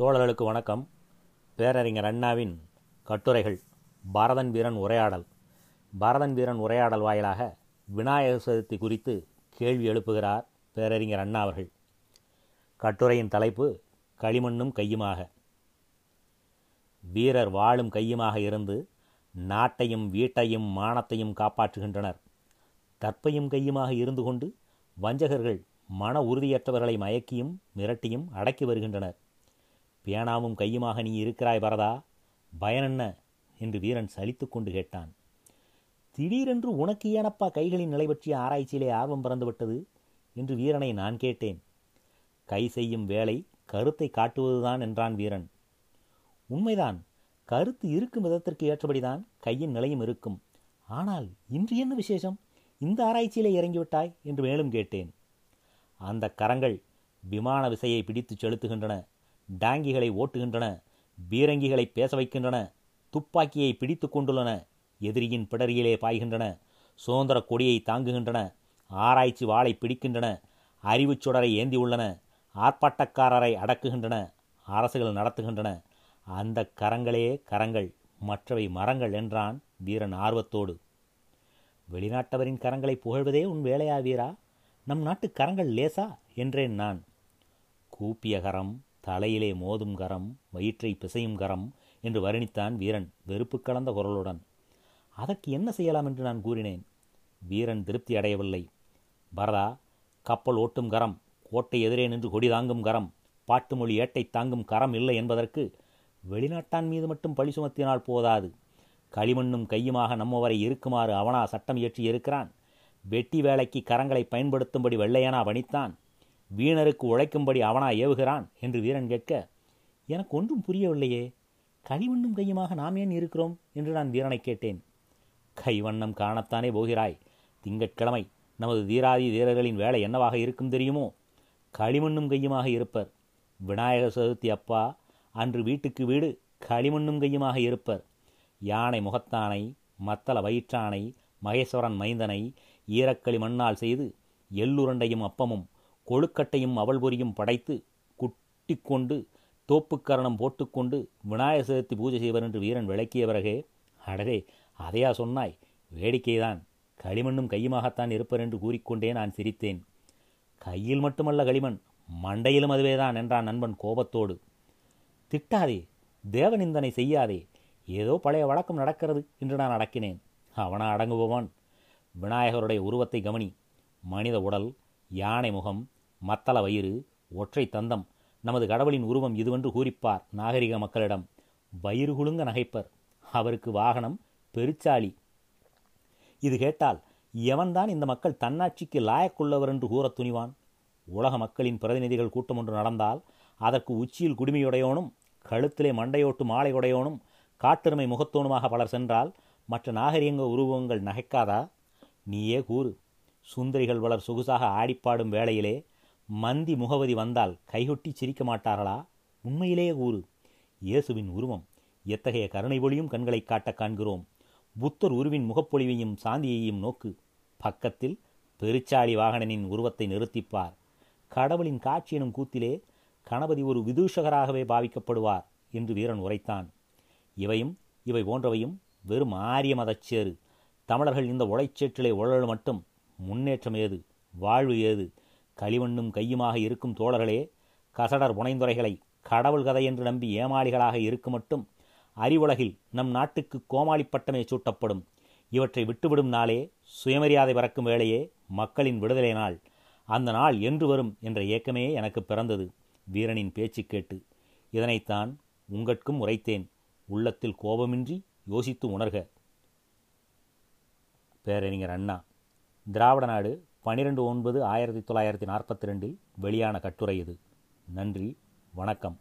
தோழர்களுக்கு வணக்கம். பேரறிஞர் அண்ணாவின் கட்டுரைகள் பாரதன் வீரன் உரையாடல். பாரதன் வீரன் உரையாடல் வாயிலாக விநாயகர் சதுர்த்தி குறித்து கேள்வி எழுப்புகிறார் பேரறிஞர் அண்ணா அவர்கள். கட்டுரையின் தலைப்பு களிமண்ணும் கையுமாக. வீரர் வாழும் கையுமாக இருந்து நாட்டையும் வீட்டையும் மானத்தையும் காப்பாற்றுகின்றனர். தற்பையும் கையுமாக இருந்து கொண்டு வஞ்சகர்கள் மன உறுதியற்றவர்களை மயக்கியும் மிரட்டியும் அடக்கி வருகின்றனர். பேனாவும் கையுமாக நீ இருக்கிறாய் பரதா பயனென்ன என்று வீரன் சலித்து கொண்டு கேட்டான். திடீரென்று உனக்கு ஏனப்பா கைகளின் நிலை பற்றிய ஆராய்ச்சியிலே ஆர்வம் பிறந்துவிட்டது? என்று வீரனை நான் கேட்டேன். கை செய்யும் வேலை கருத்தை காட்டுவதுதான் என்றான் வீரன். உண்மைதான். கருத்து இருக்கும் விதத்திற்கு ஏற்றபடிதான் கையின் நிலையும் இருக்கும். ஆனால் இன்று என்ன விசேஷம்? இந்த ஆராய்ச்சியிலே இறங்கிவிட்டாய்? என்று மேலும் கேட்டேன். அந்த கரங்கள் விமான விசையை பிடித்துச் செலுத்துகின்றன. டாங்கிகளை ஓட்டுகின்றன பீரங்கிகளை பேச வைக்கின்றன துப்பாக்கியை பிடித்து கொண்டுள்ளன எதிரியின் பிடரியிலே பாய்கின்றன சுதந்திர கொடியை தாங்குகின்றன ஆராய்ச்சி வாளை பிடிக்கின்றன அறிவுச் சுடரை ஏந்தியுள்ளன ஆர்ப்பாட்டக்காரரை அடக்குகின்றன அரசுகள் நடத்துகின்றன. அந்த கரங்களே கரங்கள் மற்றவை மரங்கள் என்றான் வீரன் ஆர்வத்தோடு. வெளிநாட்டவரின் கரங்களை புகழ்வதே உன் வேலையா வீரா? நம் நாட்டு கரங்கள் லேசா? என்றேன் நான். கூப்பிய கரம் தலையிலே மோதும் கரம் வயிற்றை பிசையும் கரம் என்று வர்ணித்தான் வீரன் வெறுப்பு கலந்த குரலுடன். அதற்கு என்ன செய்யலாம் என்று நான் கூறினேன். வீரன் திருப்தி அடையவில்லை. பரதா கப்பல் ஓட்டும் கரம் கோட்டை எதிரே நின்று கொடி தாங்கும் கரம் பாட்டு மொழி ஏட்டை தாங்கும் கரம் இல்லை என்பதற்கு வெளிநாட்டான் மீது மட்டும் பழி சுமத்தினால் போதாது. களிமண்ணும் கையுமாக நம்மவரை இருக்குமாறு அவனா சட்டம் இயற்றி இருக்கிறான் வெட்டி வேலைக்கு கரங்களை பயன்படுத்தும்படி வெள்ளையனா வணித்தான். வீணருக்கு உழைக்கும்படி அவனா ஏவுகிறான்? என்று வீரன் கேட்க எனக்கு ஒன்றும் புரியவில்லையே. களிமண்ணும் கையுமாக நாம் ஏன் இருக்கிறோம்? என்று நான் வீரனை கேட்டேன். கைவண்ணம் காணத்தானே போகிறாய். திங்கட்கிழமை நமது தீராதி வீரர்களின் வேலை என்னவாக இருக்கும் தெரியுமோ? களிமண்ணும் கையுமாக இருப்பர். விநாயகர் சதுர்த்தி அப்பா அன்று வீட்டுக்கு வீடு களிமண்ணும் கையுமாக இருப்பர். யானை முகத்தானை மத்தள வயிற்றானை மகேஸ்வரன் மைந்தனை ஈரக்களி மண்ணால் செய்து எள்ளுருண்டையும் அப்பமும் கொழுக்கட்டையும் அவள் பொரியும் படைத்து குட்டி கொண்டு தோப்புக்கரணம் போட்டுக்கொண்டு விநாயகர் சதுர்த்தி பூஜை செய்வர் என்று வீரன் விளக்கிய பிறகே அடரே அதையா சொன்னாய்? வேடிக்கைதான். களிமண்ணும் கையுமாகத்தான் இருப்பர் என்று கூறிக்கொண்டே நான் சிரித்தேன். கையில் மட்டுமல்ல களிமண் மண்டையிலும் அதுவேதான் என்றான் நண்பன் கோபத்தோடு. திட்டாதே தேவநிந்தனை செய்யாதே ஏதோ பழைய வழக்கம் நடக்கிறது என்று நான் அடக்கினேன். அவனா அடங்குபவன்? விநாயகருடைய உருவத்தை கவனி. மனித உடல் யானை முகம் மத்தள வயிறு ஒற்றை தந்தம் நமது கடவுளின் உருவம் இதுவென்று கூறிப்பார் நாகரிக மக்களிடம். வயிறு குழுங்க நகைப்பர். அவருக்கு வாகனம் பெருச்சாளி இது கேட்டால் எவன்தான் இந்த மக்கள் தன்னாட்சிக்கு லாயக்குள்ளவர் என்று கூறத் துணிவான்? உலக மக்களின் பிரதிநிதிகள் கூட்டம் ஒன்று நடந்தால் அதற்கு உச்சியில் குடுமையுடையோனும் கழுத்திலே மண்டையோட்டு மாலை உடையோனும் காட்டெருமை முகத்தோனுமாக பலர் சென்றால் மற்ற நாகரிக உருவங்கள் நகைக்காதா? நீயே கூறு. சுந்தரிகள் வளர் சொகுசாக ஆடிப்பாடும் வேளையிலே மந்தி முகவதி வந்தால் கைகொட்டி சிரிக்க மாட்டார்களா? உண்மையிலேயே கூறு. இயேசுவின் உருவம். எத்தகைய கருணை ஒளியும் கண்களை காட்ட காண்கிறோம். புத்தர் உருவின் முகப்பொழிவையும் சாந்தியையும் நோக்கு. பக்கத்தில் பெருச்சாளி வாகனனின் உருவத்தை நிறுத்திப்பார். கடவுளின் காட்சி எனும் கூத்திலே கணபதி ஒரு விதூஷகராகவே பாவிக்கப்படுவார் என்று வீரன் உரைத்தான். இவையும் இவை போன்றவையும் வெறும் ஆரிய மதச்சேறு தமிழர்கள் இந்த உழைச்சேற்றிலே உழல் மட்டும் முன்னேற்றம் ஏது? வாழ்வு ஏது? களிமண்ணும் கையுமாக இருக்கும் தோழர்களே கசடர் புனைந்துரைகளை கடவுள் கதை என்று நம்பி ஏமாளிகளாக இருக்க மட்டும் அறிவுலகில் நம் நாட்டுக்கு கோமாளி பட்டமே சூட்டப்படும். இவற்றை விட்டுவிடும் நாளே சுயமரியாதை பறக்கும் வேளையே மக்களின் விடுதலை நாள். அந்த நாள் என்று வரும் என்ற ஏக்கமே எனக்கு பிறந்தது வீரனின் பேச்சு கேட்டு. இதனைத்தான் உங்கட்கும் உரைத்தேன் உள்ளத்தில் கோபமின்றி யோசித்து உணர்க. பேரறிஞர் அண்ணா திராவிட நாடு பனிரெண்டு ஒன்பது ஆயிரத்தி தொள்ளாயிரத்தி நாற்பத்தி ரெண்டில் வெளியான கட்டுரை இது. நன்றி வணக்கம்.